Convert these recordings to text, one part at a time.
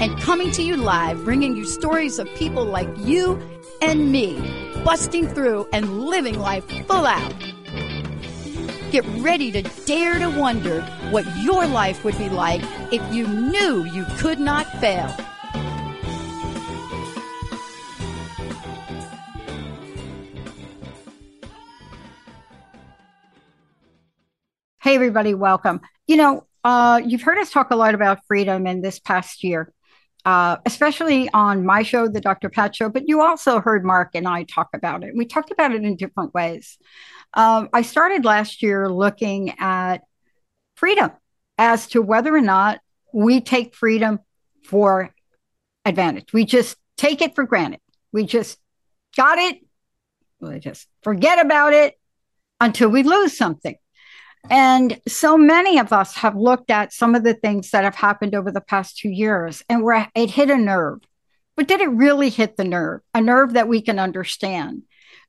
and coming to you live, bringing you stories of people like you and me, busting through and living life full out. Get ready to dare to wonder what your life would be like if you knew you could not fail. Hey, everybody, welcome. You know, uh, you've heard us talk a lot about freedom in this past year uh, especially on my show, the Dr. Pat Show, but you also heard Mark and I talk about it. We talked about it in different ways. Um, I started last year looking at freedom as to whether or not we take freedom for advantage. We just take it for granted. We just got it. We just forget about it until we lose something. And so many of us have looked at some of the things that have happened over the past two years, and where it hit a nerve. But did it really hit the nerve? A nerve that we can understand?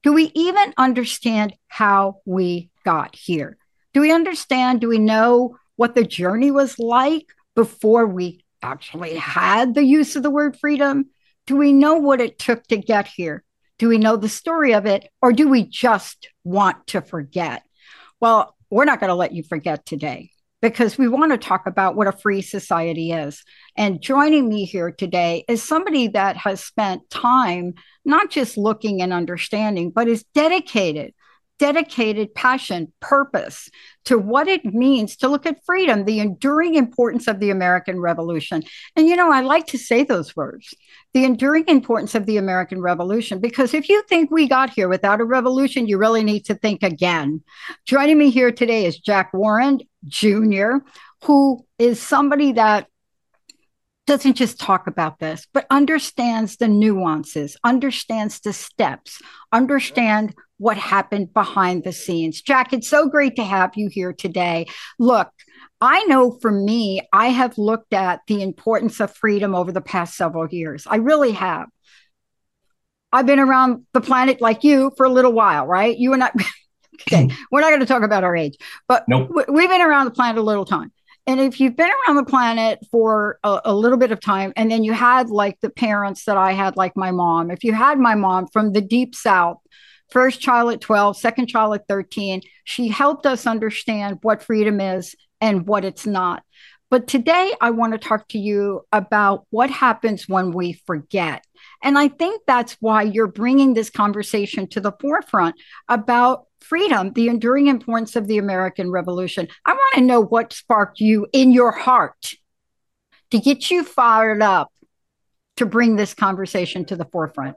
Do we even understand how we got here? Do we understand? Do we know what the journey was like before we actually had the use of the word freedom? Do we know what it took to get here? Do we know the story of it? Or do we just want to forget? Well, we're not going to let you forget today because we want to talk about what a free society is. And joining me here today is somebody that has spent time not just looking and understanding, but is dedicated dedicated passion, purpose to what it means to look at freedom, the enduring importance of the American Revolution. And, you know, I like to say those words the enduring importance of the American Revolution, because if you think we got here without a revolution, you really need to think again. Joining me here today is Jack Warren Jr., who is somebody that doesn't just talk about this, but understands the nuances, understands the steps, understand what happened behind the scenes. Jack, it's so great to have you here today. Look, I know for me, I have looked at the importance of freedom over the past several years. I really have. I've been around the planet like you for a little while, right? You and I, okay, mm-hmm. we're not going to talk about our age, but nope. we've been around the planet a little time. And if you've been around the planet for a, a, little bit of time, and then you had like the parents that I had, like my mom, if you had my mom from the deep south, first child at 12, second child at 13, she helped us understand what freedom is and what it's not. But today, I want to talk to you about what happens when we forget. And I think that's why you're bringing this conversation to the forefront about freedom, the enduring importance of the American Revolution. I want to know what sparked you in your heart to get you fired up to bring this conversation to the forefront.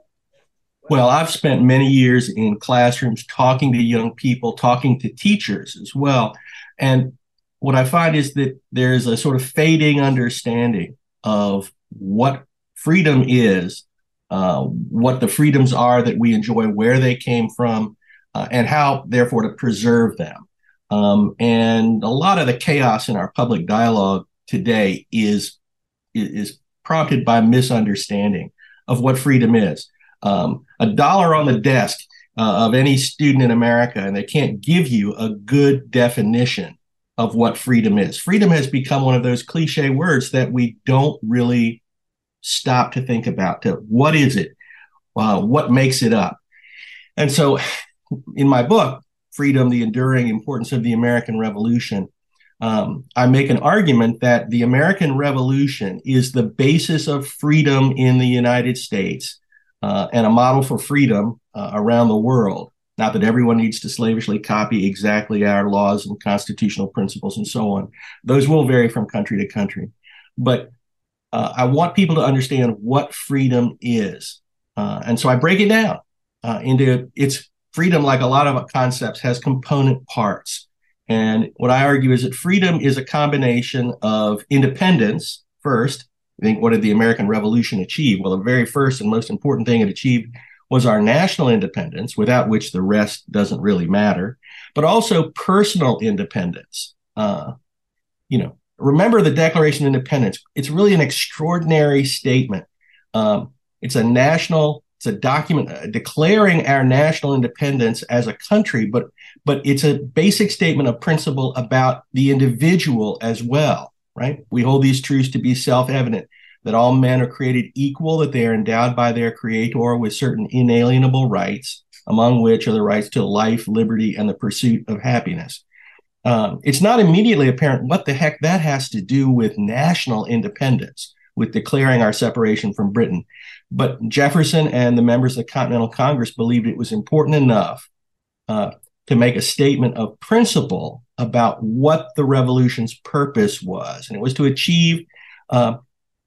Well, I've spent many years in classrooms talking to young people, talking to teachers as well. And what I find is that there's a sort of fading understanding of what freedom is, uh, what the freedoms are that we enjoy, where they came from, uh, and how, therefore, to preserve them. Um, and a lot of the chaos in our public dialogue today is is prompted by misunderstanding of what freedom is. Um, a dollar on the desk uh, of any student in America, and they can't give you a good definition of what freedom is. Freedom has become one of those cliche words that we don't really stop to think about. To what is it? Uh, what makes it up? And so, in my book, Freedom: The Enduring Importance of the American Revolution, um, I make an argument that the American Revolution is the basis of freedom in the United States uh, and a model for freedom uh, around the world. Not that everyone needs to slavishly copy exactly our laws and constitutional principles and so on. Those will vary from country to country. But uh, I want people to understand what freedom is. Uh, and so I break it down uh, into its freedom, like a lot of concepts, has component parts. And what I argue is that freedom is a combination of independence, first, I think what did the American Revolution achieve? Well, the very first and most important thing it achieved was our national independence, without which the rest doesn't really matter, but also personal independence. Uh, you know, remember the Declaration of Independence. It's really an extraordinary statement. Um, it's a national, it's a document uh, declaring our national independence as a country, but but it's a basic statement of principle about the individual as well. Right? We hold these truths to be self-evident that all men are created equal, that they are endowed by their creator with certain inalienable rights, among which are the rights to life, liberty, and the pursuit of happiness. Um, it's not immediately apparent what the heck that has to do with national independence, with declaring our separation from Britain. But Jefferson and the members of the Continental Congress believed it was important enough uh, to make a statement of principle about what the revolution's purpose was. And it was to achieve uh,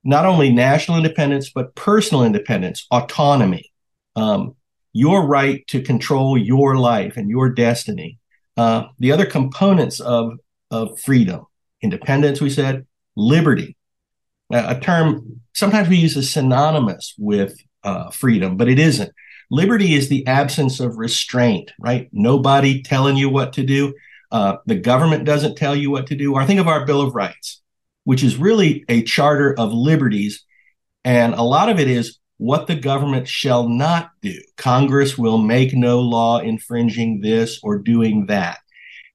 not only national independence, but personal independence, autonomy, um, your right to control your life and your destiny. Uh, the other components of, of freedom, independence, we said, liberty, a term sometimes we use as synonymous with uh, freedom, but it isn't. Liberty is the absence of restraint, right? Nobody telling you what to do. Uh, the government doesn't tell you what to do. Or think of our Bill of Rights which is really a charter of liberties. And a lot of it is what the government shall not do. Congress will make no law infringing this or doing that.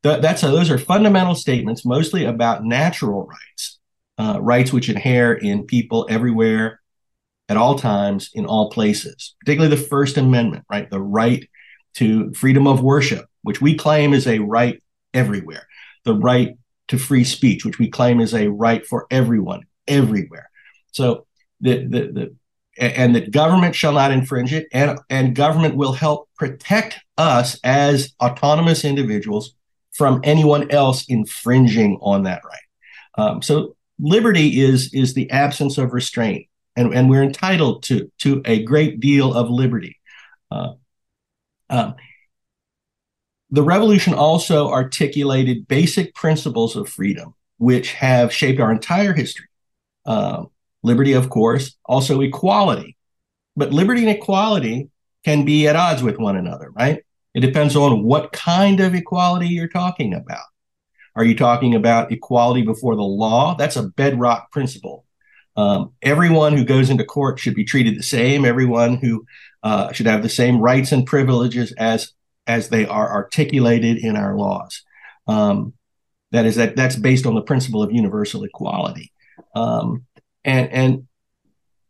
that's a, those are fundamental statements, mostly about natural rights, uh, rights which inhere in people everywhere, at all times, in all places. Particularly the First Amendment, right? The right to freedom of worship, which we claim is a right everywhere. The right to free speech, which we claim is a right for everyone everywhere. So the the, the and that government shall not infringe it, and and government will help protect us as autonomous individuals from anyone else infringing on that right. Um, so liberty is is the absence of restraint, and and we're entitled to to a great deal of liberty. Uh, um, the revolution also articulated basic principles of freedom, which have shaped our entire history. Uh, liberty, of course, also equality. But liberty and equality can be at odds with one another, right? It depends on what kind of equality you're talking about. Are you talking about equality before the law? That's a bedrock principle. Um, everyone who goes into court should be treated the same. Everyone who uh, should have the same rights and privileges as as they are articulated in our laws. Um, that is that that's based on the principle of universal equality, um, and and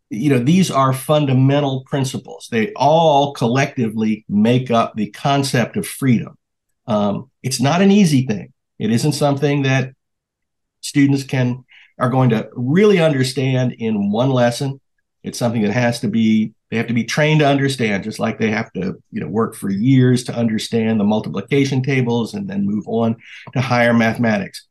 you know these are fundamental principles. They all collectively make up the concept of freedom. Um, it's not an easy thing. It isn't something that students can are going to really understand in one lesson. It's something that has to be they have to be trained to understand, just like they have to, you know, work for years to understand the multiplication tables and then move on to higher mathematics.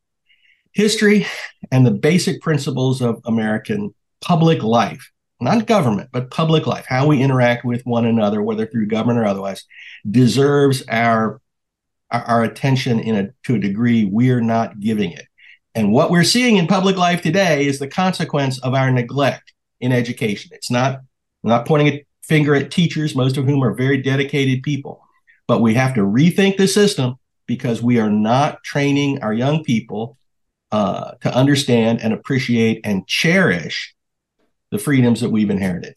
History and the basic principles of American public life, not government, but public life, how we interact with one another, whether through government or otherwise, deserves our our attention in a to a degree we're not giving it. And what we're seeing in public life today is the consequence of our neglect in education. It's not I'm not pointing a finger at teachers, most of whom are very dedicated people, but we have to rethink the system because we are not training our young people uh, to understand and appreciate and cherish the freedoms that we've inherited.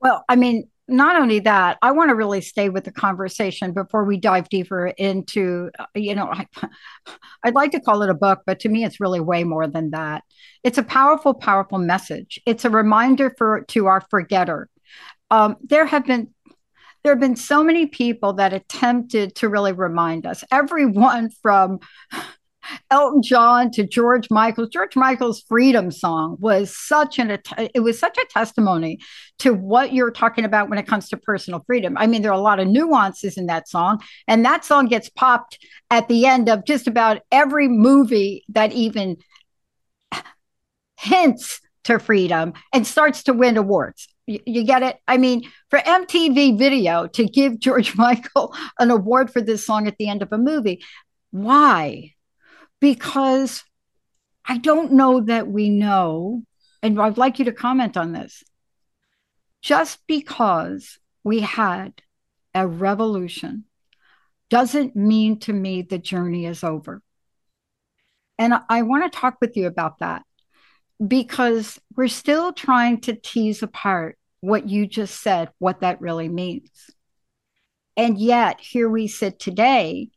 Well, I mean, not only that, I want to really stay with the conversation before we dive deeper into, uh, you know, I, would like to call it a book, but to me, it's really way more than that. It's a powerful, powerful message. It's a reminder for to our forgetter. Um, there have been there have been so many people that attempted to really remind us. Everyone from Elton John to George Michael. George Michael's Freedom song was such an it was such a testimony to what you're talking about when it comes to personal freedom. I mean, there are a lot of nuances in that song, and that song gets popped at the end of just about every movie that even hints to freedom and starts to win awards. You, you, get it? I mean, for MTV Video to give George Michael an award for this song at the end of a movie, why? Because I don't know that we know and I'd like you to comment on this. Just because we had a revolution doesn't mean to me the journey is over. And I want to talk with you about that because we're still trying to tease apart what you just said, what that really means. And yet, here we sit today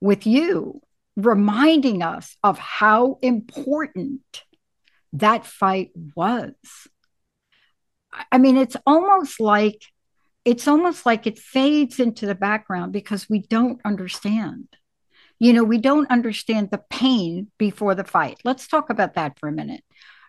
with you, reminding us of how important that fight was. I mean, it's almost like it's almost like it fades into the background because we don't understand. You know, we don't understand the pain before the fight. Let's talk about that for a minute.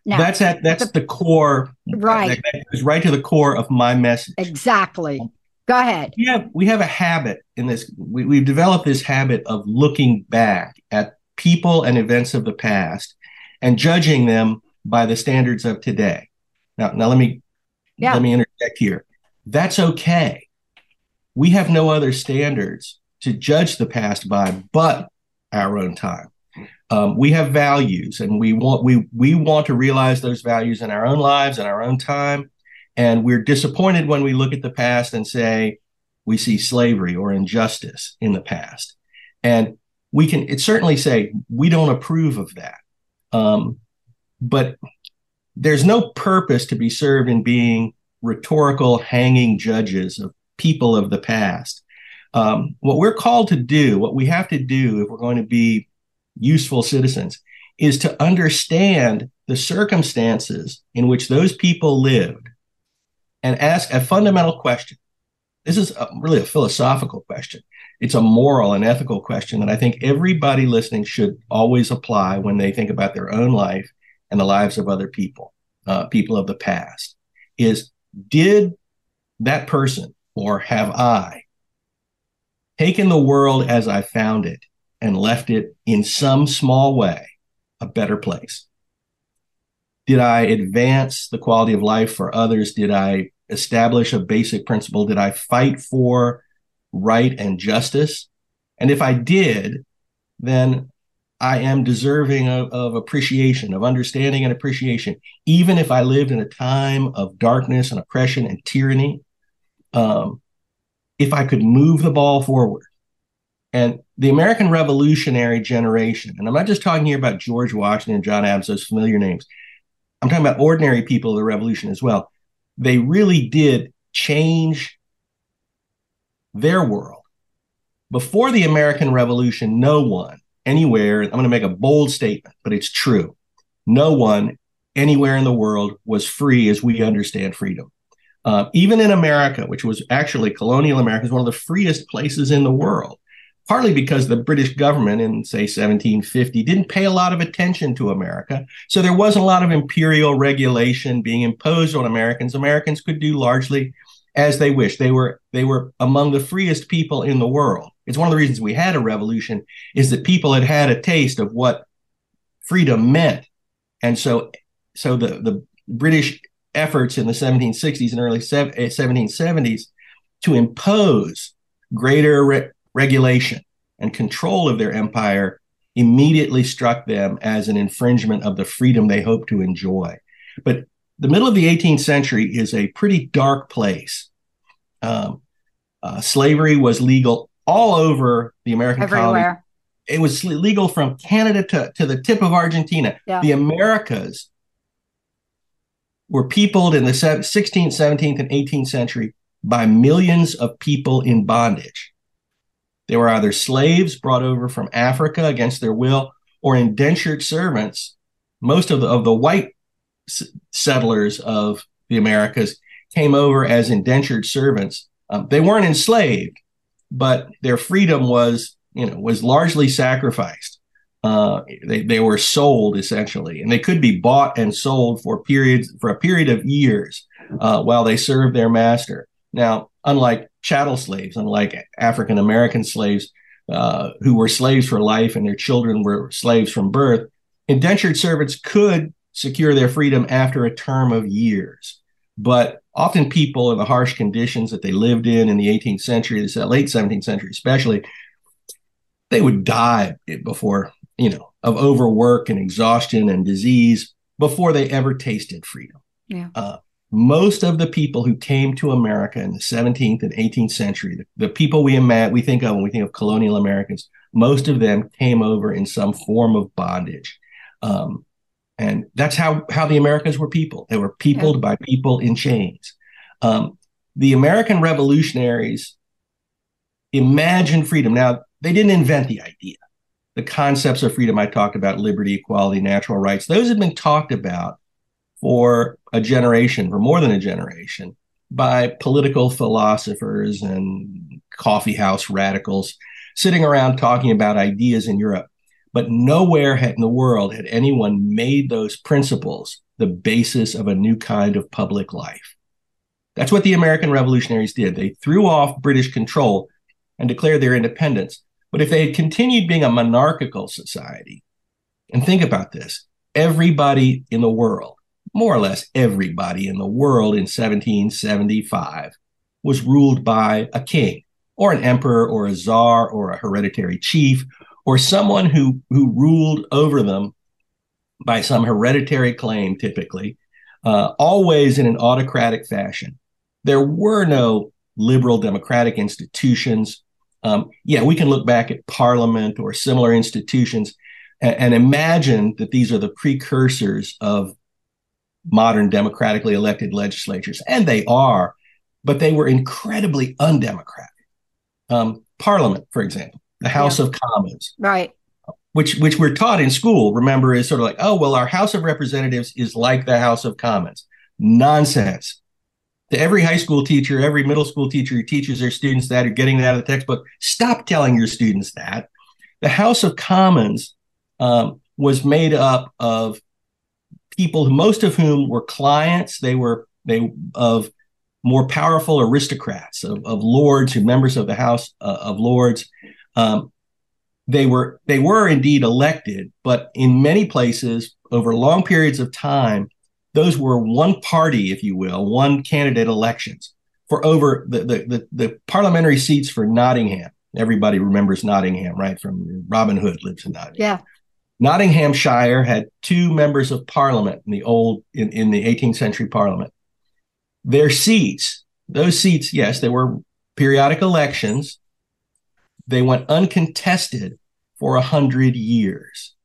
Now, that's at that's the, the core, right? That, that right to the core of my message. Exactly. Go ahead. We have we have a habit in this. We, we've developed this habit of looking back at people and events of the past and judging them by the standards of today. Now, now let me yeah. let me interject here. That's okay. We have no other standards to judge the past by but our own time. Um, we have values, and we want we we want to realize those values in our own lives and our own time. And we're disappointed when we look at the past and say we see slavery or injustice in the past. And we can it certainly say we don't approve of that. Um, but there's no purpose to be served in being rhetorical hanging judges of people of the past. Um, what we're called to do, what we have to do if we're going to be useful citizens, is to understand the circumstances in which those people lived and ask a fundamental question. This is a, really a philosophical question. It's a moral and ethical question that I think everybody listening should always apply when they think about their own life and the lives of other people, uh, people of the past. Is did that person or have I taken the world as I found it and left it in some small way a better place? Did I advance the quality of life for others? Did I establish a basic principle? Did I fight for right and justice? And if I did, then I am deserving of, of, appreciation, of understanding and appreciation, even if I lived in a time of darkness and oppression and tyranny. Um, if I could move the ball forward. And the American Revolutionary generation, and I'm not just talking here about George Washington and John Adams, those familiar names. I'm talking about ordinary people of the revolution as well they really did change their world. Before the American Revolution, no one anywhere, I'm going to make a bold statement, but it's true. No one anywhere in the world was free as we understand freedom. Uh, even in America, which was actually colonial America, is one of the freest places in the world partly because the British government in, say, 1750 didn't pay a lot of attention to America. So there wasn't a lot of imperial regulation being imposed on Americans. Americans could do largely as they wished. They were they were among the freest people in the world. It's one of the reasons we had a revolution is that people had had a taste of what freedom meant. And so so the the British efforts in the 1760s and early 1770s eh, to impose greater re- regulation and control of their empire immediately struck them as an infringement of the freedom they hoped to enjoy. But the middle of the 18th century is a pretty dark place. Um, uh, slavery was legal all over the American colonies. It was legal from Canada to, to the tip of Argentina. Yeah. The Americas were peopled in the 16th, 17th, and 18th century by millions of people in bondage. They were either slaves brought over from Africa against their will or indentured servants. Most of the, of the white s- settlers of the Americas came over as indentured servants. Um, they weren't enslaved, but their freedom was, you know, was largely sacrificed. Uh, they, they were sold essentially, and they could be bought and sold for periods for a period of years uh, while they served their master. Now, unlike chattel slaves, unlike African American slaves uh, who were slaves for life and their children were slaves from birth, indentured servants could secure their freedom after a term of years. But often people in the harsh conditions that they lived in in the 18th century, the late 17th century especially, they would die before, you know, of overwork and exhaustion and disease before they ever tasted freedom. Yeah. Uh, most of the people who came to America in the 17th and 18th century, the, the people we imagine, we think of when we think of colonial Americans, most of them came over in some form of bondage. Um, and that's how, how the Americans were people. They were peopled yeah. by people in chains. Um, the American revolutionaries imagined freedom. Now, they didn't invent the idea. The concepts of freedom I talked about, liberty, equality, natural rights, those have been talked about for a generation, for more than a generation, by political philosophers and coffee house radicals sitting around talking about ideas in Europe. But nowhere in the world had anyone made those principles the basis of a new kind of public life. That's what the American revolutionaries did. They threw off British control and declared their independence. But if they had continued being a monarchical society, and think about this everybody in the world more or less everybody in the world in 1775 was ruled by a king or an emperor or a czar or a hereditary chief or someone who, who ruled over them by some hereditary claim, typically, uh, always in an autocratic fashion. There were no liberal democratic institutions. Um, yeah, we can look back at parliament or similar institutions and, and imagine that these are the precursors of modern democratically elected legislatures, and they are, but they were incredibly undemocratic. Um, Parliament, for example, the House yeah. of Commons, right, which which we're taught in school. Remember, is sort of like, oh well, our House of Representatives is like the House of Commons. Nonsense. To every high school teacher, every middle school teacher who teaches their students that or getting that out of the textbook, stop telling your students that. The House of Commons um, was made up of people, most of whom were clients. They were they of more powerful aristocrats, of, of lords, who members of the House uh, of Lords. Um, they were they were indeed elected, but in many places over long periods of time, those were one party, if you will, one candidate elections for over the the, the, the parliamentary seats for Nottingham. Everybody remembers Nottingham, right? From Robin Hood lives in Nottingham. Yeah. Nottinghamshire had two members of parliament in the old in, in the 18th century parliament. Their seats, those seats, yes, they were periodic elections. They went uncontested for a hundred years.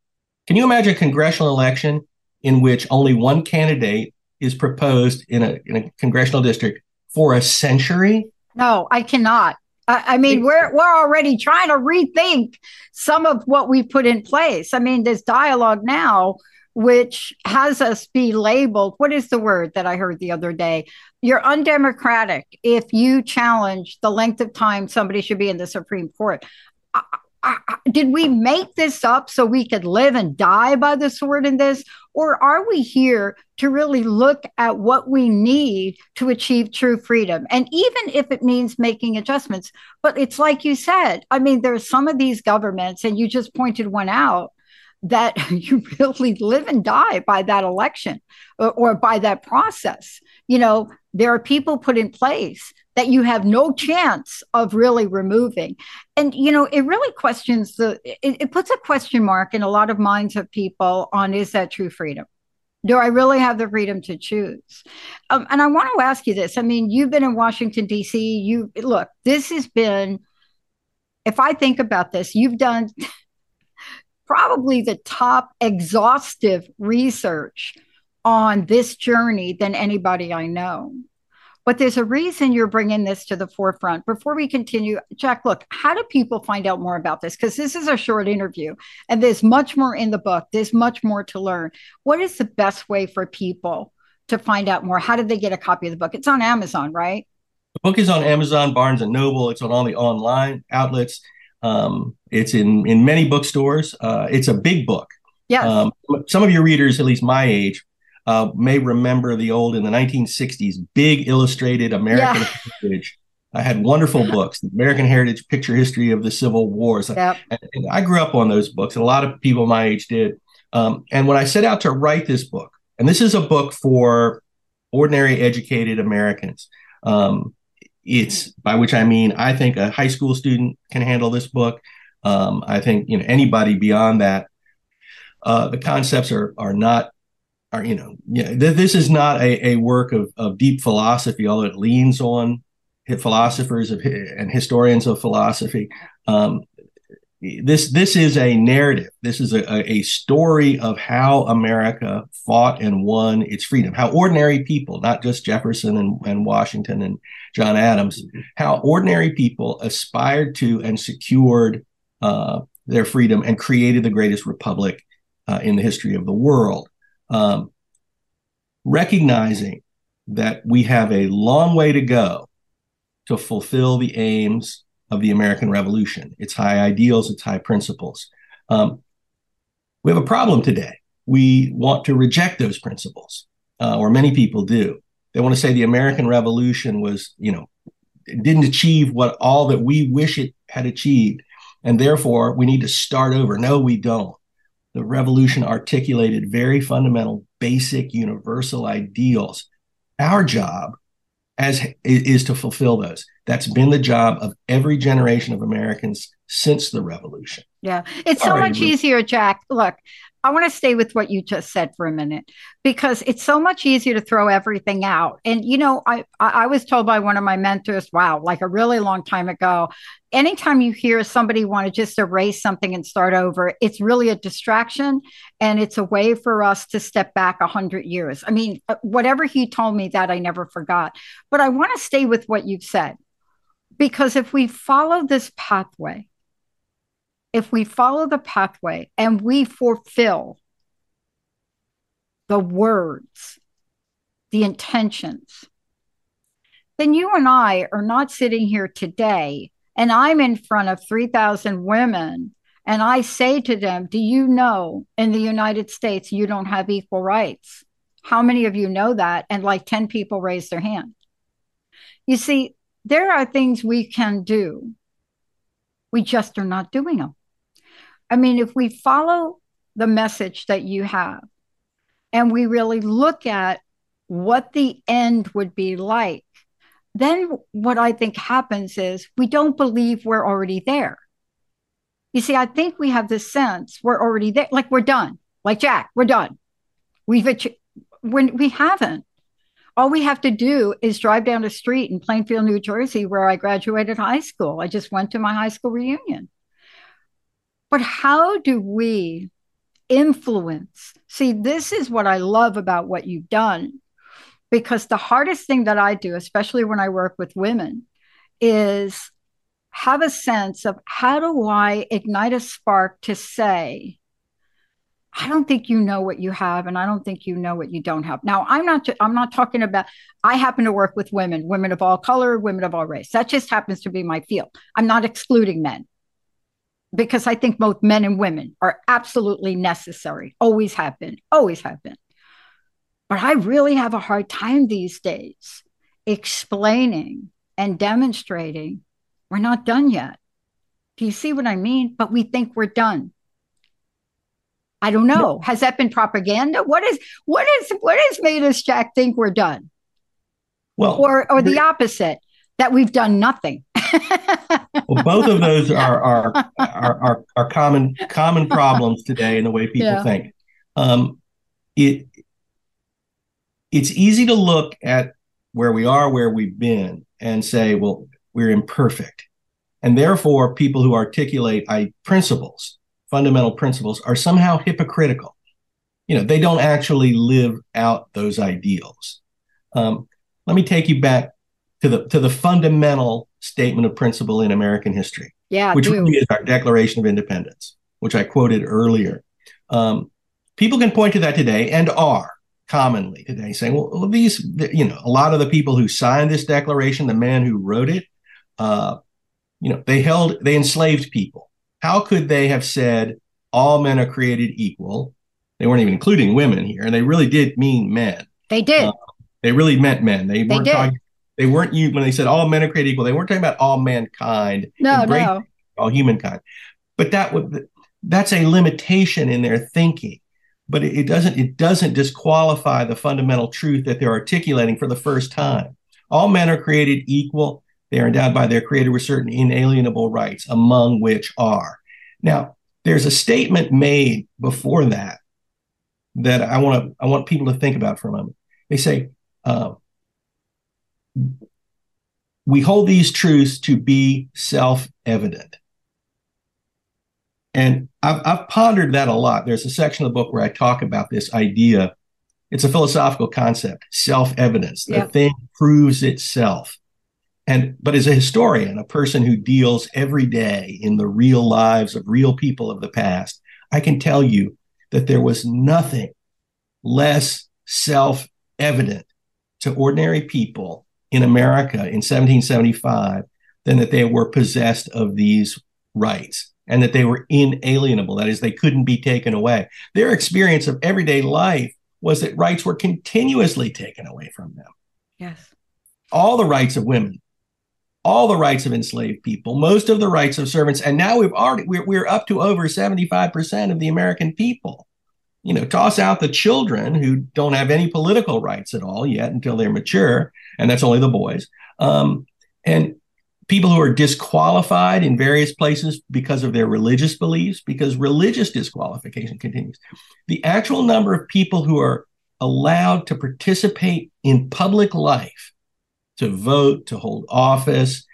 Can you imagine a congressional election in which only one candidate is proposed in a, in a congressional district for a century? No, I cannot. I, mean, we're we're already trying to rethink some of what we put in place. I mean, this dialogue now, which has us be labeled. What is the word that I heard the other day? You're undemocratic if you challenge the length of time somebody should be in the Supreme Court. I, did we make this up so we could live and die by the sword in this? Or are we here to really look at what we need to achieve true freedom? And even if it means making adjustments, but it's like you said, I mean, there's some of these governments, and you just pointed one out that you really live and die by that election or, or, by that process. You know, there are people put in place that you have no chance of really removing. And, you know, it really questions the, it, it puts a question mark in a lot of minds of people on is that true freedom? Do I really have the freedom to choose? Um, and I want to ask you this. I mean, you've been in Washington, D.C. You look, this has been, if I think about this, you've done probably the top exhaustive research on this journey than anybody I know. But there's a reason you're bringing this to the forefront. Before we continue, Jack, look, how do people find out more about this? Because this is a short interview and there's much more in the book, there's much more to learn. What is the best way for people to find out more? How do they get a copy of the book? It's on Amazon, right? The book is on Amazon, Barnes and Noble. It's on all the online outlets. Um, it's in in many bookstores. Uh, it's a big book. Yeah. Um, some of your readers, at least my age, uh, may remember the old in the 1960s big illustrated American yeah. Heritage. I had wonderful books, American Heritage Picture History of the Civil Wars. Yep. And, and I grew up on those books, and a lot of people my age did. Um, and when I set out to write this book, and this is a book for ordinary educated Americans, um, it's by which I mean I think a high school student can handle this book. Um, I think you know anybody beyond that. Uh, the concepts are are not are you know yeah th- this is not a, a work of, of deep philosophy. Although it leans on philosophers of, and historians of philosophy. Um, this this is a narrative. This is a, a story of how america fought and won its freedom. How ordinary people not just jefferson and, and washington and john adams how ordinary people aspired to and secured uh, their freedom and created the greatest republic uh, in the history of the world um, recognizing that we have a long way to go to fulfill the aims of the American Revolution, its high ideals, its high principles. Um, we have a problem today. We want to reject those principles, uh, or many people do. They want to say the American Revolution was, you know, didn't achieve what all that we wish it had achieved, and therefore we need to start over. No, we don't. The revolution articulated very fundamental, basic, universal ideals. Our job as is to fulfill those. That's been the job of every generation of Americans since the revolution. Yeah. It's so much easier, Jack. Look, I want to stay with what you just said for a minute because it's so much easier to throw everything out. And you know, I I was told by one of my mentors, wow, like a really long time ago, anytime you hear somebody want to just erase something and start over, it's really a distraction and it's a way for us to step back a hundred years. I mean, uh, whatever he told me that I never forgot. But I want to stay with what you've said because if we follow this pathway if we follow the pathway and we fulfill the words, the intentions, then you and I are not sitting here today and I'm in front of 3,000 women and I say to them, Do you know in the United States you don't have equal rights? How many of you know that? And like 10 people raise their hand. You see, there are things we can do. We just are not doing them. I mean, if we follow the message that you have and we really look at what the end would be like, then what I think happens is we don't believe we're already there. You see, I think we have this sense we're already there, like we're done, like Jack, we're done. We've achieved, when we haven't. All we have to do is drive down the street in Plainfield, New Jersey, where I graduated high school. I just went to my high school reunion. But how do we influence? See, this is what I love about what you've done. Because the hardest thing that I do, especially when I work with women, is have a sense of how do I ignite a spark to say, I don't think you know what you have, and I don't think you know what you don't have. Now, I'm not. I'm not talking about. I happen to work with women, women of all color, women of all race. That just happens to be my field. I'm not excluding men because I think both men and women are absolutely necessary, always have been, always have been. But I really have a hard time these days explaining and demonstrating we're not done yet. Do you see what I mean? But we think we're done. I don't know. Has that been propaganda? What is what is what has made us Jack think we're done? Well, or or the opposite that we've done nothing well, both of those are are, are are, are common common problems today in the way people yeah. think. Um, it it's easy to look at where we are, where we've been, and say, well, we're imperfect, and therefore, people who articulate I, principles, fundamental principles, are somehow hypocritical. You know, they don't actually live out those ideals. Um, let me take you back to the to the fundamental statement of principle in American history. Yeah, which really is our Declaration of Independence, which I quoted earlier. Um, people can point to that today and are commonly today saying, well, these, you know, a lot of the people who signed this declaration, the man who wrote it, uh, you know, they held, they enslaved people. How could they have said all men are created equal? They weren't even including women here, and they really did mean men. They did. Uh, they really meant men. They, they weren't did. talking they weren't you when they said all men are created equal. They weren't talking about all mankind. No, no. All humankind. But that would that's a limitation in their thinking. But it, it doesn't it doesn't disqualify the fundamental truth that they're articulating for the first time. All men are created equal. They are endowed by their creator with certain inalienable rights, among which are. Now, there's a statement made before that that I want to I want people to think about for a moment. They say uh, we hold these truths to be self-evident. And I've, I've, pondered that a lot. There's a section of the book where I talk about this idea. It's a philosophical concept, self-evidence. The thing proves itself. And but as a historian, a person who deals every day in the real lives of real people of the past, I can tell you that there was nothing less self-evident to ordinary people in America in 1775 than that they were possessed of these rights and that they were inalienable. That is, they couldn't be taken away. Their experience of everyday life was that rights were continuously taken away from them. Yes. All the rights of women, all the rights of enslaved people, most of the rights of servants, and now we've already we're, we're up to over 75% of the American people you know, toss out the children who don't have any political rights at all yet until they're mature, and that's only the boys. Um, and people who are disqualified in various places because of their religious beliefs, because religious disqualification continues. The actual number of people who are allowed to participate in public life, to vote, to hold office,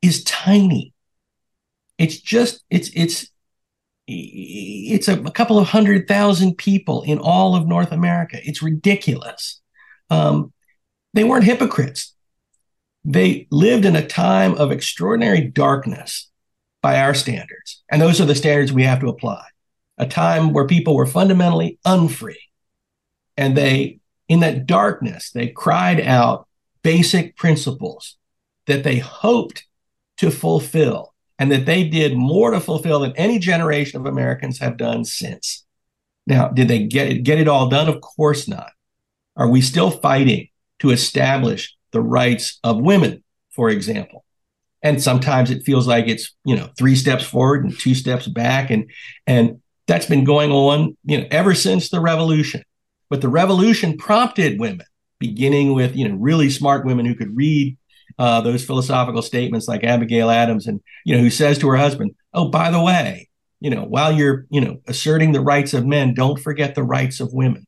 is tiny. It's just, it's, it's, it's a, a, couple of hundred thousand people in all of North America. It's ridiculous. Um, they weren't hypocrites. They lived in a time of extraordinary darkness by our standards. And those are the standards we have to apply. A time where people were fundamentally unfree. And they, in that darkness, they cried out basic principles that they hoped to fulfill and that they did more to fulfill than any generation of Americans have done since. Now, did they get it, get it all done? Of course not. Are we still fighting to establish the rights of women, for example? And sometimes it feels like it's, you know, three steps forward and two steps back. And, and that's been going on, you know, ever since the revolution. But the revolution prompted women, beginning with, you know, really smart women who could read uh, those philosophical statements like Abigail Adams, and you know, who says to her husband, "Oh, by the way, you know, while you're you know asserting the rights of men, don't forget the rights of women."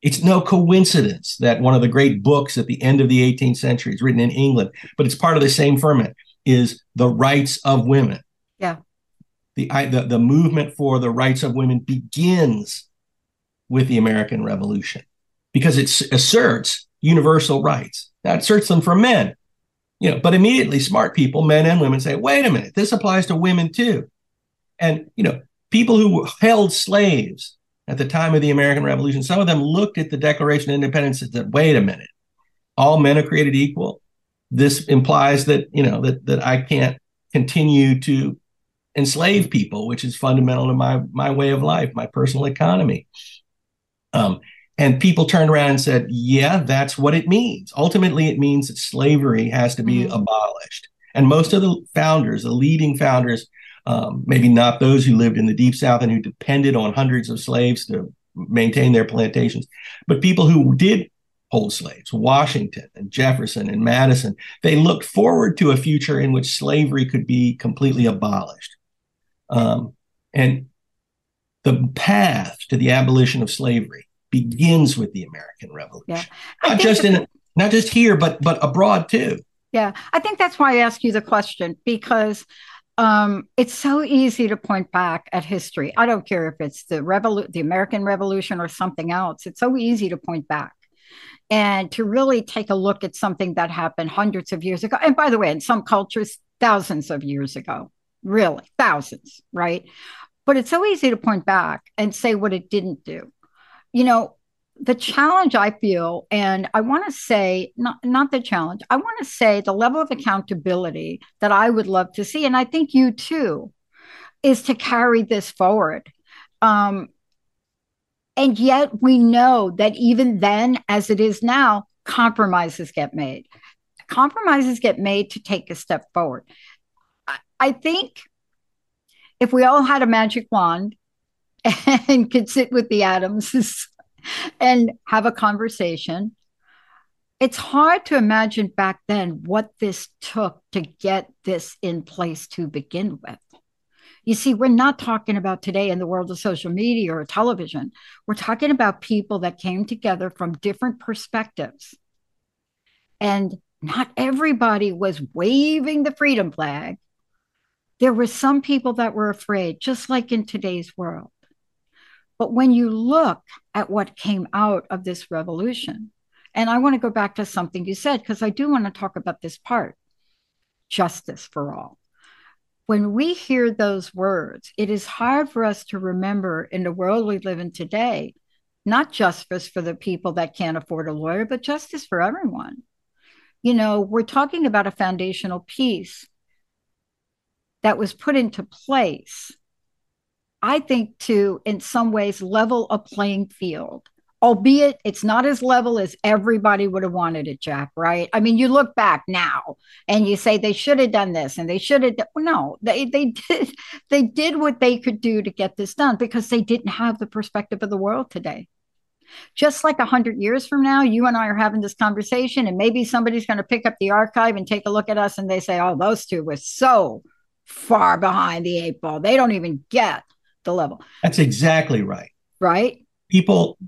It's no coincidence that one of the great books at the end of the 18th century is written in England, but it's part of the same ferment is the rights of women. Yeah. The, I, the, the movement for the rights of women begins with the American Revolution because it asserts universal rights. That asserts them for men, you know, but immediately smart people, men and women, say, wait a minute, this applies to women too. And, you know, people who held slaves at the time of the American Revolution, some of them looked at the Declaration of Independence and said, wait a minute, all men are created equal. This implies that, you know, that that I can't continue to enslave people, which is fundamental to my my way of life, my personal economy. Um, and people turned around and said, yeah, that's what it means. Ultimately, it means that slavery has to be mm-hmm. abolished. And most of the founders, the leading founders, um, maybe not those who lived in the deep south and who depended on hundreds of slaves to maintain their plantations, but people who did hold slaves, Washington and Jefferson and Madison, they looked forward to a future in which slavery could be completely abolished. Um, and the path to the abolition of slavery begins with the American Revolution. Yeah. Not just in not just here, but but abroad too. Yeah, I think that's why I ask you the question because um, it's so easy to point back at history. I don't care if it's the revolu- the American Revolution or something else. It's so easy to point back and to really take a look at something that happened hundreds of years ago. And by the way, in some cultures, thousands of years ago, really thousands, right? But it's so easy to point back and say what it didn't do you know, the challenge I feel, and I want to say, not, not the challenge, I want to say the level of accountability that I would love to see, and I think you too, is to carry this forward. Um, and yet we know that even then, as it is now, compromises get made. Compromises get made to take a step forward. I, I think if we all had a magic wand and could sit with the Adamses and have a conversation. It's hard to imagine back then what this took to get this in place to begin with. You see, we're not talking about today in the world of social media or television. We're talking about people that came together from different perspectives. And not everybody was waving the freedom flag. There were some people that were afraid, just like in today's world. But when you look at what came out of this revolution, and I want to go back to something you said, because I do want to talk about this part justice for all. When we hear those words, it is hard for us to remember in the world we live in today, not justice for the people that can't afford a lawyer, but justice for everyone. You know, we're talking about a foundational piece that was put into place, I think, to in some ways level a playing field albeit it's not as level as everybody would have wanted it, Jack, right? I mean, you look back now and you say they should have done this and they should have no, they they did they did what they could do to get this done because they didn't have the perspective of the world today. Just like a hundred years from now, you and I are having this conversation, and maybe somebody's going to pick up the archive and take a look at us, and they say, "Oh, those two were so far behind the eight ball; they don't even get the level." That's exactly right. Right? People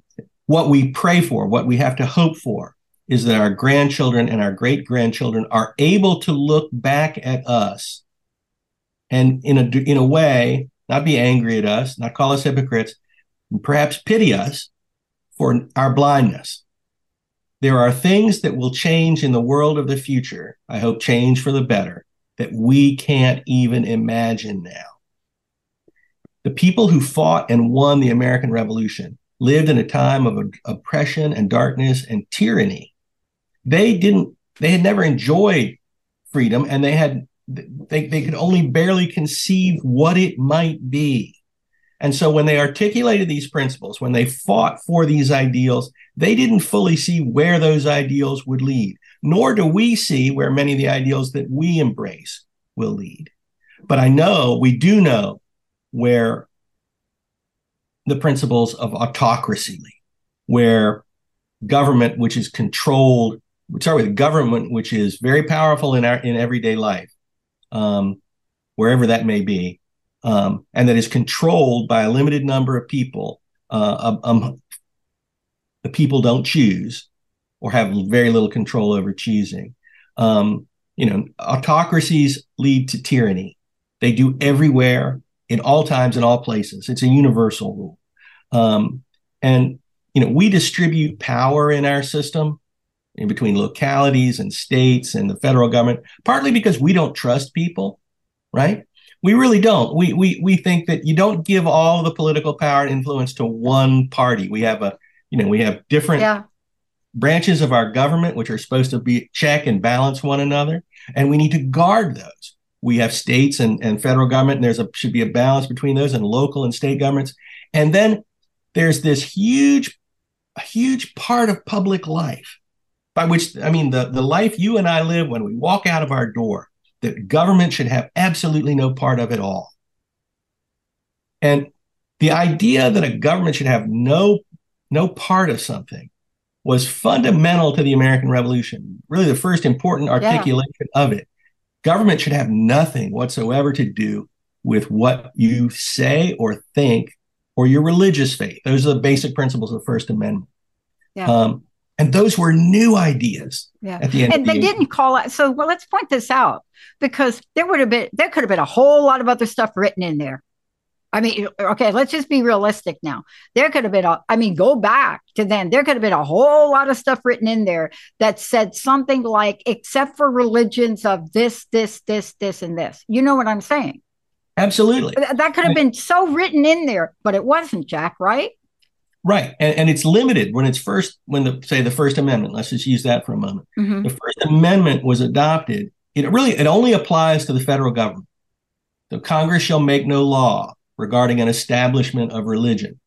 what we pray for, what we have to hope for, is that our grandchildren and our great grandchildren are able to look back at us and in a in a way not be angry at us, not call us hypocrites, and perhaps pity us for our blindness. There are things that will change in the world of the future. I hope change for the better that we can't even imagine now. The people who fought and won the American Revolution lived in a time of oppression and darkness and tyranny. They didn't, they had never enjoyed freedom and they had, they, they could only barely conceive what it might be. And so when they articulated these principles, when they fought for these ideals, they didn't fully see where those ideals would lead, nor do we see where many of the ideals that we embrace will lead. But I know, we do know where the principles of autocracy, where government, which is controlled, sorry, with government, which is very powerful in our in everyday life, um, wherever that may be, um, and that is controlled by a limited number of people. Uh, um, the people don't choose or have very little control over choosing. Um, you know, autocracies lead to tyranny. They do everywhere in all times and all places. It's a universal rule. Um, and you know, we distribute power in our system in between localities and states and the federal government, partly because we don't trust people, right? We really don't. We we we think that you don't give all the political power and influence to one party. We have a, you know, we have different yeah. branches of our government which are supposed to be check and balance one another, and we need to guard those we have states and, and federal government, and there's a should be a balance between those and local and state governments. And then there's this huge, huge part of public life by which I mean the, the life you and I live when we walk out of our door, that government should have absolutely no part of it all. And the idea that a government should have no no part of something was fundamental to the American Revolution, really the first important articulation yeah. of it government should have nothing whatsoever to do with what you say or think or your religious faith. Those are the basic principles of the First Amendment. Yeah. Um, and those were new ideas yeah. at the end. And the they didn't call it. So, well, let's point this out because there would have been, there could have been a whole lot of other stuff written in there. I mean, okay, let's just be realistic now. There could have been a, I mean, go back to then. There could have been a whole lot of stuff written in there that said something like, except for religions of this, this, this, this, and this. You know what I'm saying? Absolutely. That could have been so written in there, but it wasn't, Jack, right? Right. And, and it's limited when it's first, when the, say, the First Amendment, let's just use that for a moment. Mm-hmm. The First Amendment was adopted. It really, it only applies to the federal government. The Congress shall make no law regarding an establishment of religion.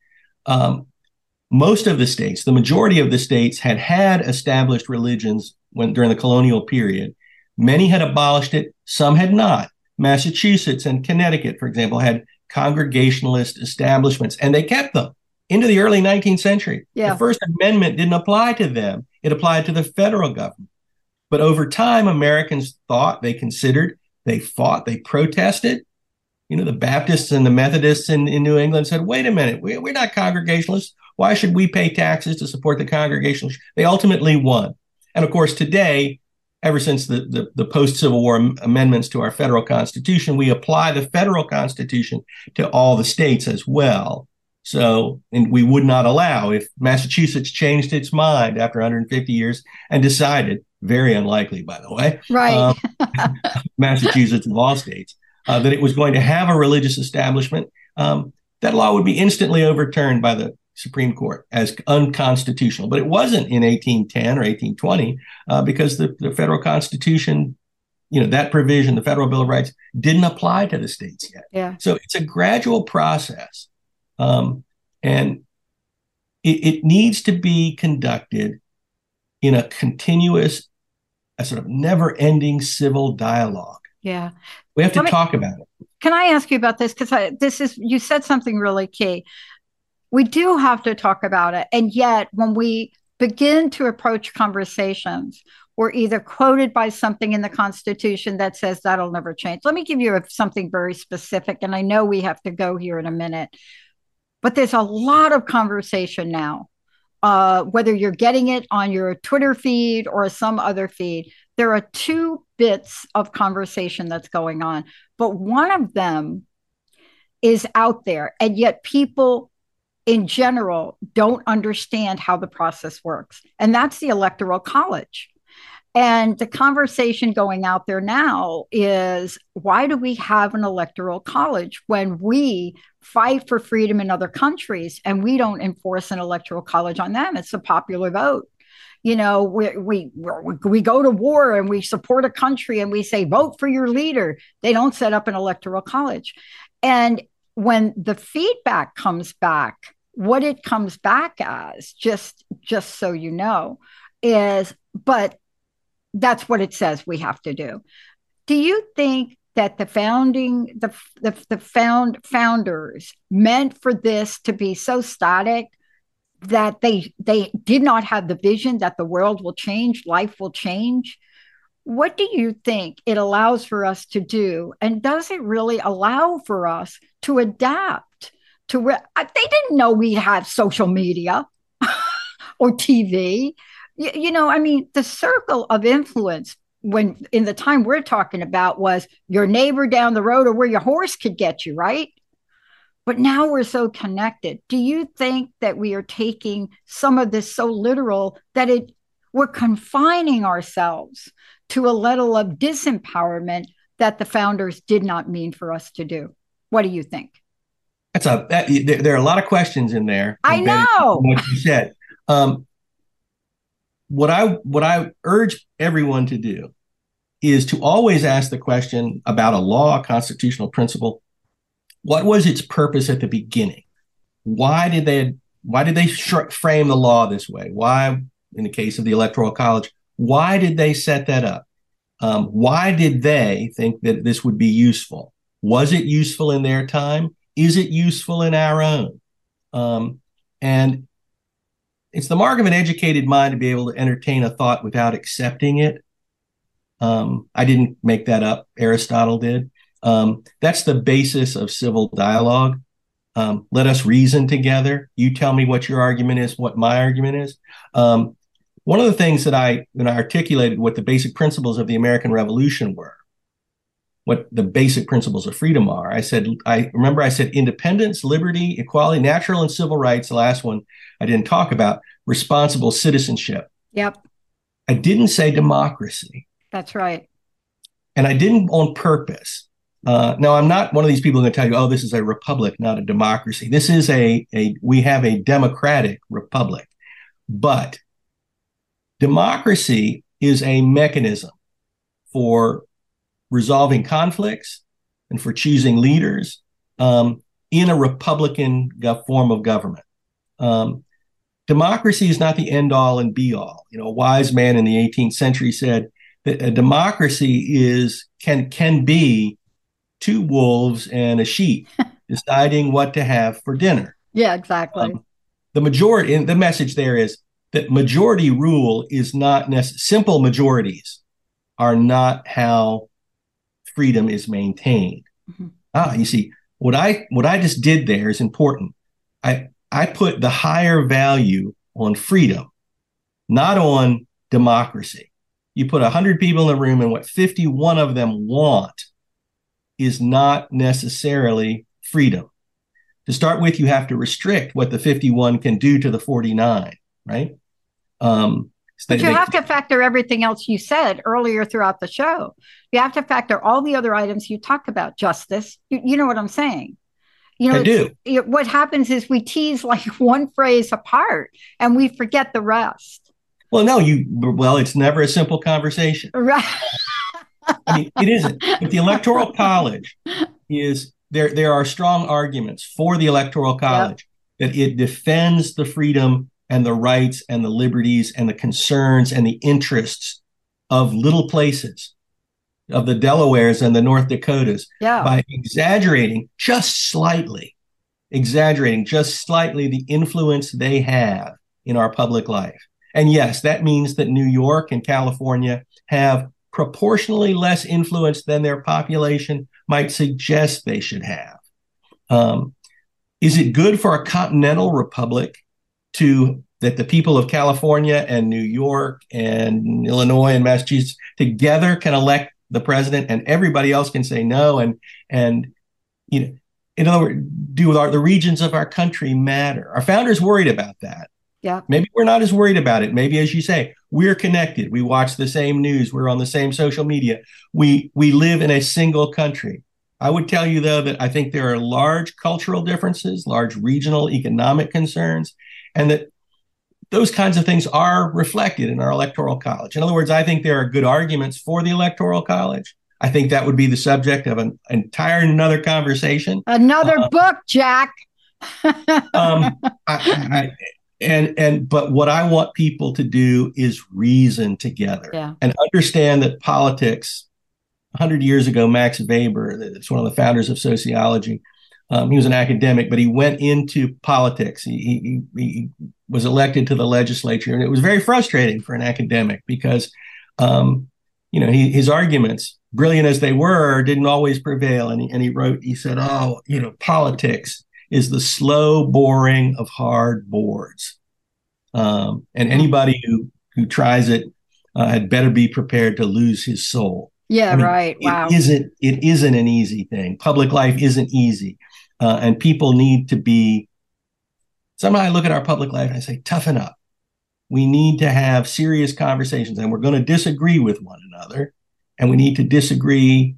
Um, most of the states, the majority of the states, had had established religions when during the colonial period. Many had abolished it, some had not. Massachusetts and Connecticut, for example, had congregationalist establishments, and they kept them into the early 19th century. Yeah. The First Amendment didn't apply to them, it applied to the federal government. But over time, Americans thought, they considered, they fought, they protested, You know, the Baptists and the Methodists in, in New England said, wait a minute, we, we're not Congregationalists. Why should we pay taxes to support the Congregationalists? They ultimately won. And of course, today, ever since the, the, the post Civil War amendments to our federal constitution, we apply the federal constitution to all the states as well. So, and we would not allow if Massachusetts changed its mind after 150 years and decided, very unlikely, by the way, right? Um, Massachusetts of all states, uh, that it was going to have a religious establishment. Um, that law would be instantly overturned by the Supreme Court as unconstitutional. But it wasn't in 1810 or 1820 uh, because the, the federal Constitution, you know, that provision, the Federal Bill of Rights, didn't apply to the states yet. Yeah. So it's a gradual process. Um, and it, it needs to be conducted in a continuous, a sort of never ending civil dialogue. Yeah. We have to talk about it. Can I ask you about this? Because this is, you said something really key. We do have to talk about it. And yet, when we begin to approach conversations, we're either quoted by something in the Constitution that says that'll never change. Let me give you a, something very specific. And I know we have to go here in a minute. But there's a lot of conversation now, uh, whether you're getting it on your Twitter feed or some other feed. There are two bits of conversation that's going on, but one of them is out there, and yet people in general don't understand how the process works. And that's the Electoral College. And the conversation going out there now is why do we have an electoral college when we fight for freedom in other countries and we don't enforce an electoral college on them? It's a popular vote. You know, we, we, we go to war and we support a country and we say, vote for your leader. They don't set up an electoral college. And when the feedback comes back, what it comes back as, just just so you know, is but that's what it says we have to do. Do you think that the founding the the, the found founders meant for this to be so static that they they did not have the vision that the world will change, life will change? What do you think it allows for us to do? And does it really allow for us to adapt to where uh, they didn't know we have social media or TV? you, you know, I mean, the circle of influence when in the time we're talking about was your neighbor down the road or where your horse could get you, right? But now we're so connected. Do you think that we are taking some of this so literal that it we're confining ourselves to a level of disempowerment that the founders did not mean for us to do? What do you think? That's a that, there, are a lot of questions in there. I know what you said. Um, what I what I urge everyone to do is to always ask the question about a law, a constitutional principle. What was its purpose at the beginning? Why did they why did they sh- frame the law this way? Why, in the case of the Electoral College, why did they set that up? Um, why did they think that this would be useful? Was it useful in their time? Is it useful in our own? Um, and it's the mark of an educated mind to be able to entertain a thought without accepting it. Um, I didn't make that up. Aristotle did. Um, that's the basis of civil dialogue. Um, let us reason together. You tell me what your argument is, what my argument is. Um, one of the things that I, when I articulated what the basic principles of the American Revolution were, what the basic principles of freedom are. I said, I remember I said independence, liberty, equality, natural and civil rights. The last one I didn't talk about, responsible citizenship. Yep. I didn't say democracy. That's right. And I didn't on purpose. Uh, now, I'm not one of these people going to tell you, oh, this is a republic, not a democracy. This is a, a we have a democratic republic. But democracy is a mechanism for resolving conflicts and for choosing leaders um, in a Republican form of government. Um, democracy is not the end all and be all. You know, a wise man in the 18th century said that a democracy is can can be two wolves and a sheep deciding what to have for dinner. Yeah, exactly. Um, the majority, and the message there is that majority rule is not necessary. Simple majorities are not how freedom is maintained. Mm-hmm. ah, you see, what I what I just did there is important. I I put the higher value on freedom, not on democracy. You put 100 people in a room and what 51 of them want is not necessarily freedom. To start with, you have to restrict what the 51 can do to the 49, right? Um, but you have to factor everything else you said earlier throughout the show. You have to factor all the other items you talked about, justice. You, you know what I'm saying? You know, I do. It, what happens is we tease like one phrase apart and we forget the rest. Well, no, you. Well, it's never a simple conversation. Right. I mean, it isn't. But the Electoral College is there. There are strong arguments for the Electoral College yep. that it defends the freedom and the rights and the liberties and the concerns and the interests of little places, of the Delawares and the North Dakotas, yeah. by exaggerating just slightly, exaggerating just slightly the influence they have in our public life. And yes, that means that New York and California have proportionally less influence than their population might suggest they should have. Um, is it good for a continental republic to that the people of California and New York and Illinois and Massachusetts together can elect the president and everybody else can say no and and you know in other words do our, the regions of our country matter? Our founders worried about that. Yeah. Maybe we're not as worried about it. Maybe as you say we're connected we watch the same news we're on the same social media we we live in a single country I would tell you, though, that I think there are large cultural differences, large regional economic concerns, and that those kinds of things are reflected in our electoral college. In other words, I think there are good arguments for the electoral college. I think that would be the subject of an entire another conversation. Another uh, book, Jack. um, I, I, and and but what I want people to do is reason together yeah. and understand that politics. Hundred years ago, Max Weber, that's one of the founders of sociology, um, he was an academic, but he went into politics. He, he, he, was elected to the legislature, and it was very frustrating for an academic because, um, you know, he, his arguments, brilliant as they were, didn't always prevail. And he, and he wrote, he said, "Oh, you know, politics is the slow boring of hard boards, um, and anybody who who tries it uh, had better be prepared to lose his soul." Yeah, I mean, right. Wow. It isn't it isn't an easy thing. Public life isn't easy uh, and people need to be. Somehow I look at our public life and I say, toughen up. We need to have serious conversations, and we're going to disagree with one another, and we need to disagree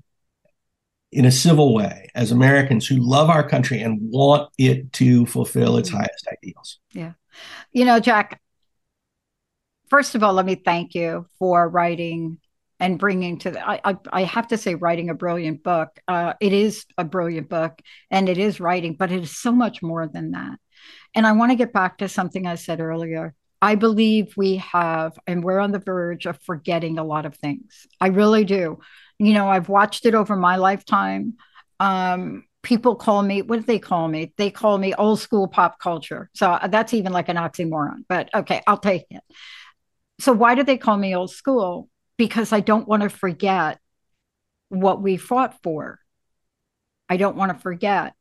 in a civil way as Americans who love our country and want it to fulfill its highest ideals. Yeah. You know, Jack, first of all, let me thank you for writing and bringing to the, I, I, I have to say writing a brilliant book. Uh, it is a brilliant book and it is writing but it is so much more than that. And i want to get back to something i said earlier. I believe we have and we're on the verge of forgetting a lot of things. I really do you know i've watched it over my lifetime um, people call me what do they call me they call me old school pop culture so uh, that's even like an oxymoron but okay i'll take it so why do they call me old school because I don't want to forget what we fought for. I don't want to forget.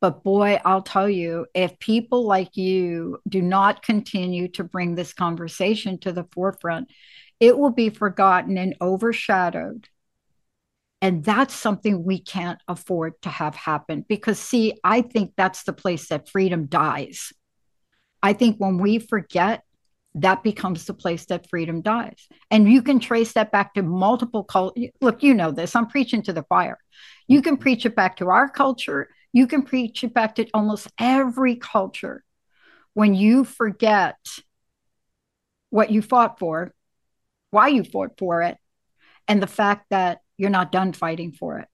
But boy, I'll tell you, if people like you do not continue to bring this conversation to the forefront, it will be forgotten and overshadowed. And that's something we can't afford to have happen because, see, I think that's the place that freedom dies. I think when we forget that becomes the place that freedom dies. And you can trace that back to multiple cultures. Look, you know this. I'm preaching to the choir. You can preach it back to our culture. You can preach it back to almost every culture. When you forget what you fought for, why you fought for it, and the fact that you're not done fighting for it.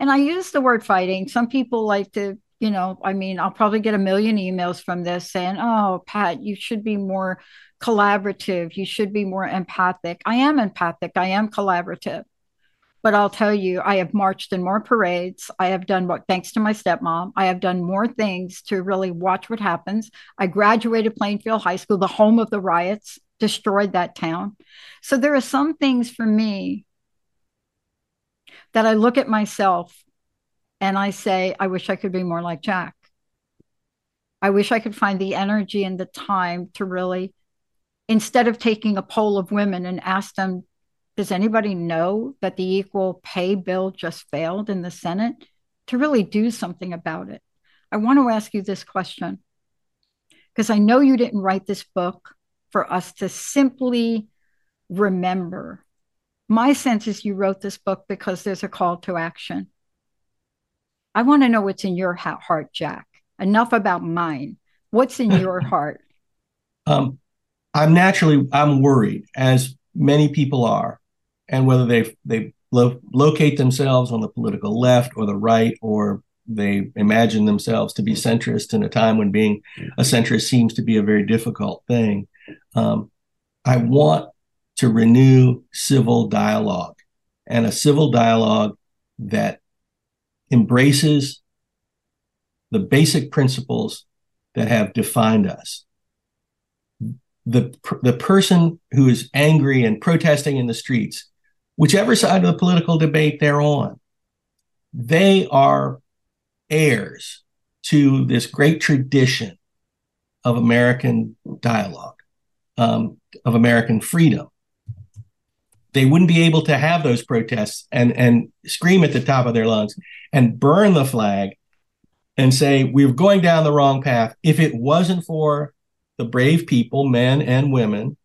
And I use the word fighting. Some people like to you know, I mean, I'll probably get a million emails from this saying, oh, Pat, you should be more collaborative. You should be more empathic. I am empathic. I am collaborative. But I'll tell you, I have marched in more parades. I have done what, thanks to my stepmom, I have done more things to really watch what happens. I graduated Plainfield High School, the home of the riots, destroyed that town. So there are some things for me that I look at myself and I say, I wish I could be more like Jack. I wish I could find the energy and the time to really, instead of taking a poll of women and ask them, does anybody know that the equal pay bill just failed in the Senate? To really do something about it. I want to ask you this question because I know you didn't write this book for us to simply remember. My sense is you wrote this book because there's a call to action. I want to know what's in your heart, Jack. Enough about mine. What's in your heart? Um, I'm naturally I'm worried, as many people are, and whether they they lo- locate themselves on the political left or the right, or they imagine themselves to be centrist in a time when being a centrist seems to be a very difficult thing. Um, I want to renew civil dialogue and a civil dialogue that embraces the basic principles that have defined us. The, the person who is angry and protesting in the streets, whichever side of the political debate they're on, they are heirs to this great tradition of American dialogue, um, of American freedom. They wouldn't be able to have those protests and, and scream at the top of their lungs and burn the flag and say, we're going down the wrong path. If it wasn't for the brave people, men and women,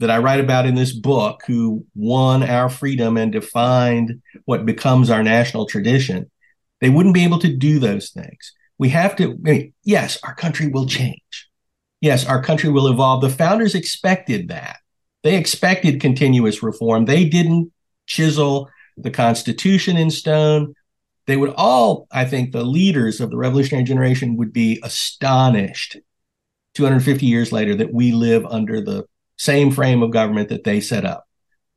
that I write about in this book who won our freedom and defined what becomes our national tradition, they wouldn't be able to do those things. We have to, I mean, yes, our country will change. Yes, our country will evolve. The founders expected that. They expected continuous reform. They didn't chisel the Constitution in stone. They would all, I think, the leaders of the revolutionary generation would be astonished 250 years later that we live under the same frame of government that they set up.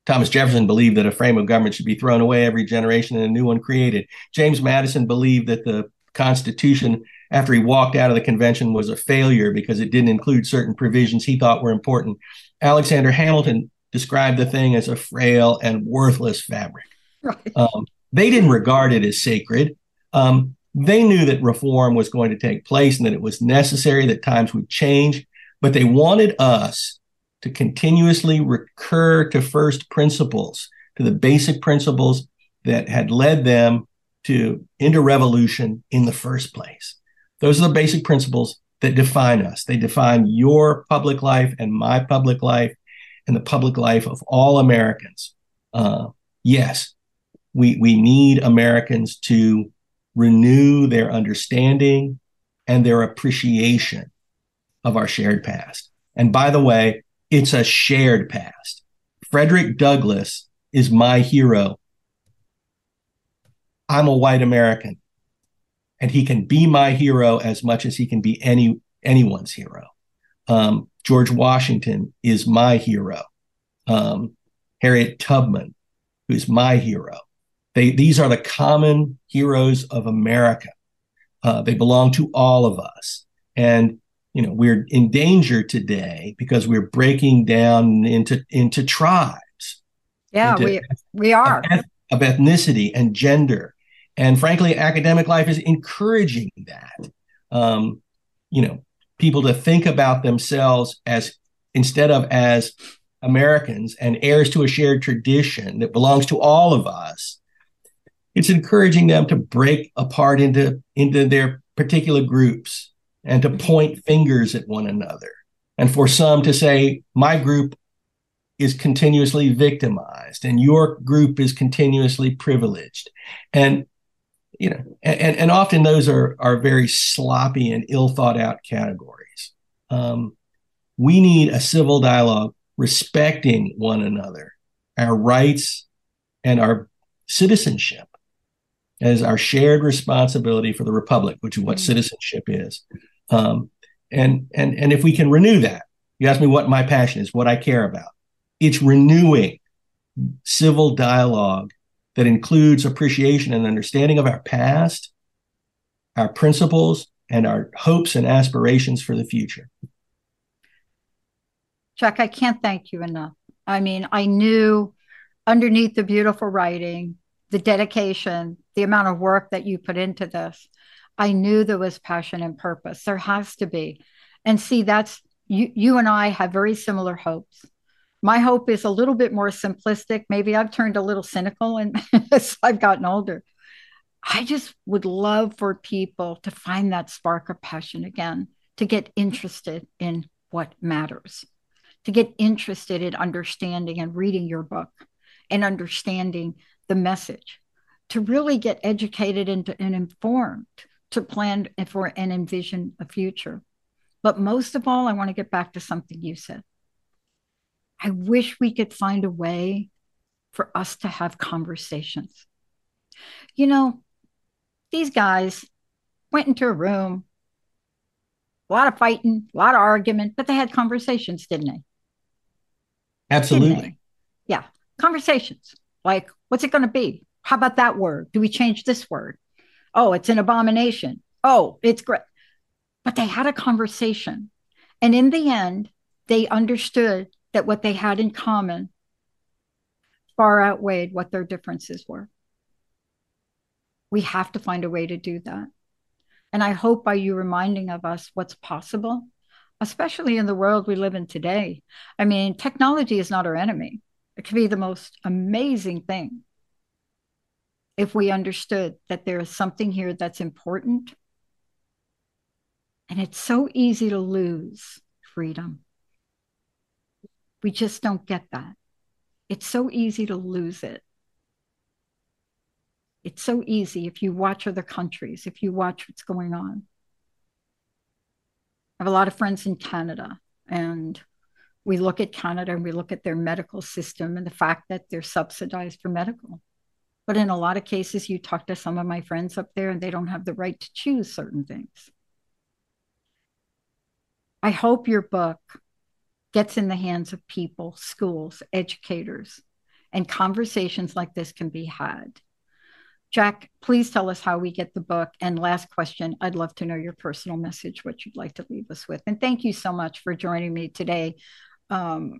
Thomas Jefferson believed that a frame of government should be thrown away every generation and a new one created. James Madison believed that the Constitution, after he walked out of the convention, was a failure because it didn't include certain provisions he thought were important. Alexander Hamilton described the thing as a frail and worthless fabric. Right. Um, they didn't regard it as sacred. Um, they knew that reform was going to take place and that it was necessary, that times would change, but they wanted us to continuously recur to first principles, to the basic principles that had led them to into revolution in the first place. Those are the basic principles that define us. They define your public life and my public life and the public life of all Americans. Uh, yes, we we need Americans to renew their understanding and their appreciation of our shared past. And by the way, it's a shared past. Frederick Douglass is my hero. I'm a white American, and he can be my hero as much as he can be any anyone's hero. Um, George Washington is my hero. Um, Harriet Tubman, who's my hero. They, these are the common heroes of America. Uh, they belong to all of us. And you know we're in danger today because we're breaking down into into tribes yeah into, we we are of, of, ethnicity and gender and frankly academic life is encouraging that um, you know people to think about themselves as instead of as americans and heirs to a shared tradition that belongs to all of us it's encouraging them to break apart into into their particular groups and to point fingers at one another. And for some to say, my group is continuously victimized and your group is continuously privileged. And you know, and, and often those are are very sloppy and ill thought out categories. Um, we need a civil dialogue respecting one another, our rights and our citizenship as our shared responsibility for the republic, which is what mm-hmm. citizenship is. Um, and and and if we can renew that, you ask me what my passion is, what I care about. It's renewing civil dialogue that includes appreciation and understanding of our past, our principles, and our hopes and aspirations for the future. Jack, I can't thank you enough. I mean, I knew underneath the beautiful writing the dedication, the amount of work that you put into this, I knew there was passion and purpose. There has to be. And see, that's you you and I have very similar hopes. My hope is a little bit more simplistic. Maybe I've turned a little cynical and as I've gotten older. I just would love for people to find that spark of passion again, to get interested in what matters, to get interested in understanding and reading your book and understanding the message, to really get educated and, and informed, to plan for and envision a future. But most of all, I want to get back to something you said. I wish we could find a way for us to have conversations. You know, these guys went into a room, a lot of fighting, a lot of argument, but they had conversations, didn't they? Absolutely. Didn't they? Yeah, conversations. Like, what's it going to be? How about that word? Do we change this word? Oh, it's an abomination. Oh, it's great. But they had a conversation. And in the end, they understood that what they had in common far outweighed what their differences were. We have to find a way to do that. And I hope by you reminding of us what's possible, especially in the world we live in today. I mean, technology is not our enemy, it can be the most amazing thing if we understood that there is something here that's important. And it's so easy to lose freedom. We just don't get that. It's so easy to lose it. It's so easy if you watch other countries, if you watch what's going on. I have a lot of friends in Canada, and we look at Canada and we look at their medical system and the fact that they're subsidized for medical. But in a lot of cases, you talk to some of my friends up there and they don't have the right to choose certain things. I hope your book gets in the hands of people, schools, educators, and conversations like this can be had. Jack, please tell us how we get the book. And last question, I'd love to know your personal message, what you'd like to leave us with. And thank you so much for joining me today um,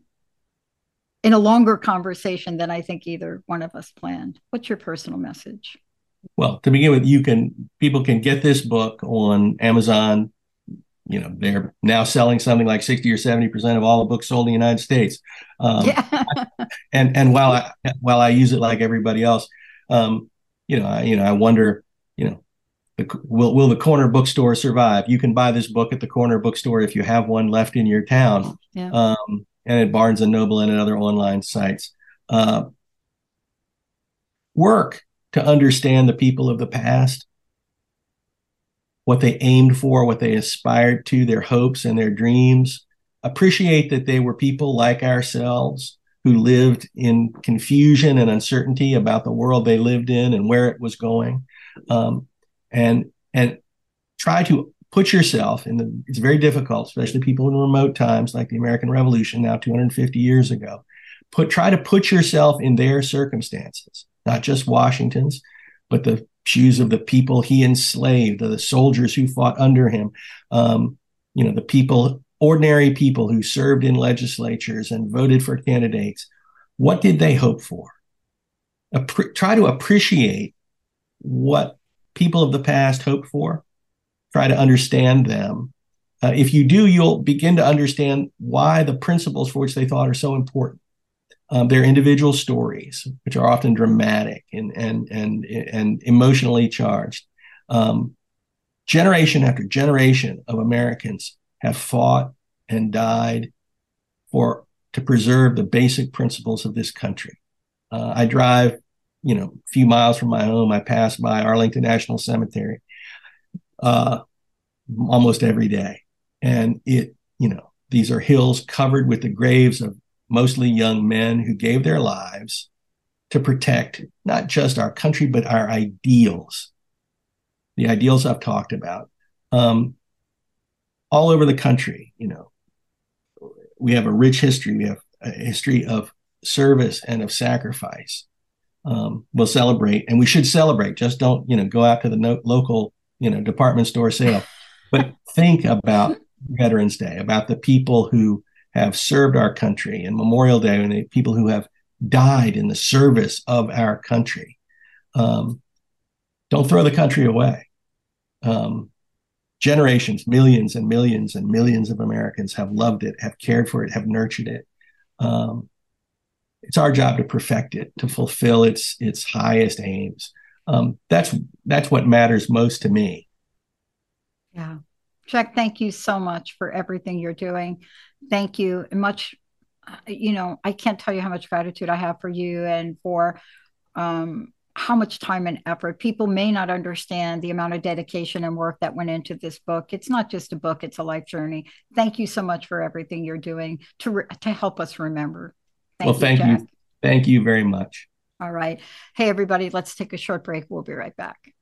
in a longer conversation than I think either one of us planned. What's your personal message? Well, to begin with, you can people can get this book on Amazon. You know, they're now selling something like sixty or seventy percent of all the books sold in the United States. Um, yeah. and and while I while I use it like everybody else, um, you know, I, you know, I wonder, you know, the, will will the corner bookstore survive? You can buy this book at the corner bookstore if you have one left in your town, yeah. um, and at Barnes and Noble and at other online sites. Uh, work to understand the people of the past, what they aimed for, what they aspired to, their hopes and their dreams. Appreciate that they were people like ourselves who lived in confusion and uncertainty about the world they lived in and where it was going, um, and and try to put yourself in the. It's very difficult, especially people in remote times like the American Revolution now 250 years ago. Put try to put yourself in their circumstances, not just Washington's, but the shoes of the people he enslaved, the soldiers who fought under him, um, you know, the people ordinary people who served in legislatures and voted for candidates, what did they hope for? Appre- try to appreciate what people of the past hoped for. Try to understand them. Uh, if you do, you'll begin to understand why the principles for which they thought are so important. Um, their individual stories, which are often dramatic and and and and emotionally charged. Um, generation after generation of Americans have fought and died for to preserve the basic principles of this country. Uh, I drive, you know, a few miles from my home. I pass by Arlington National Cemetery uh, almost every day, and it, you know, these are hills covered with the graves of mostly young men who gave their lives to protect not just our country but our ideals, the ideals I've talked about. Um, all over the country. You know, we have a rich history. We have a history of service and of sacrifice. Um, we'll celebrate, and we should celebrate. Just don't, you know, go out to the no- local, you know, department store sale, but think about Veterans Day, about the people who have served our country, and Memorial Day, and the people who have died in the service of our country. Um, don't throw the country away. Um, generations, millions and millions and millions of Americans have loved it, have cared for it, have nurtured it. Um, it's our job to perfect it, to fulfill its its highest aims. Um, that's that's what matters most to me. Yeah, Jack. Thank you so much for everything you're doing. Thank you. Much. You know, I can't tell you how much gratitude I have for you and for um, how much time and effort. People may not understand the amount of dedication and work that went into this book. It's not just a book it's a life journey. Thank you so much for everything you're doing to re- to help us remember. Thank well you, thank Jack. you thank you very much. All right. Hey everybody let's take a short break. We'll be right back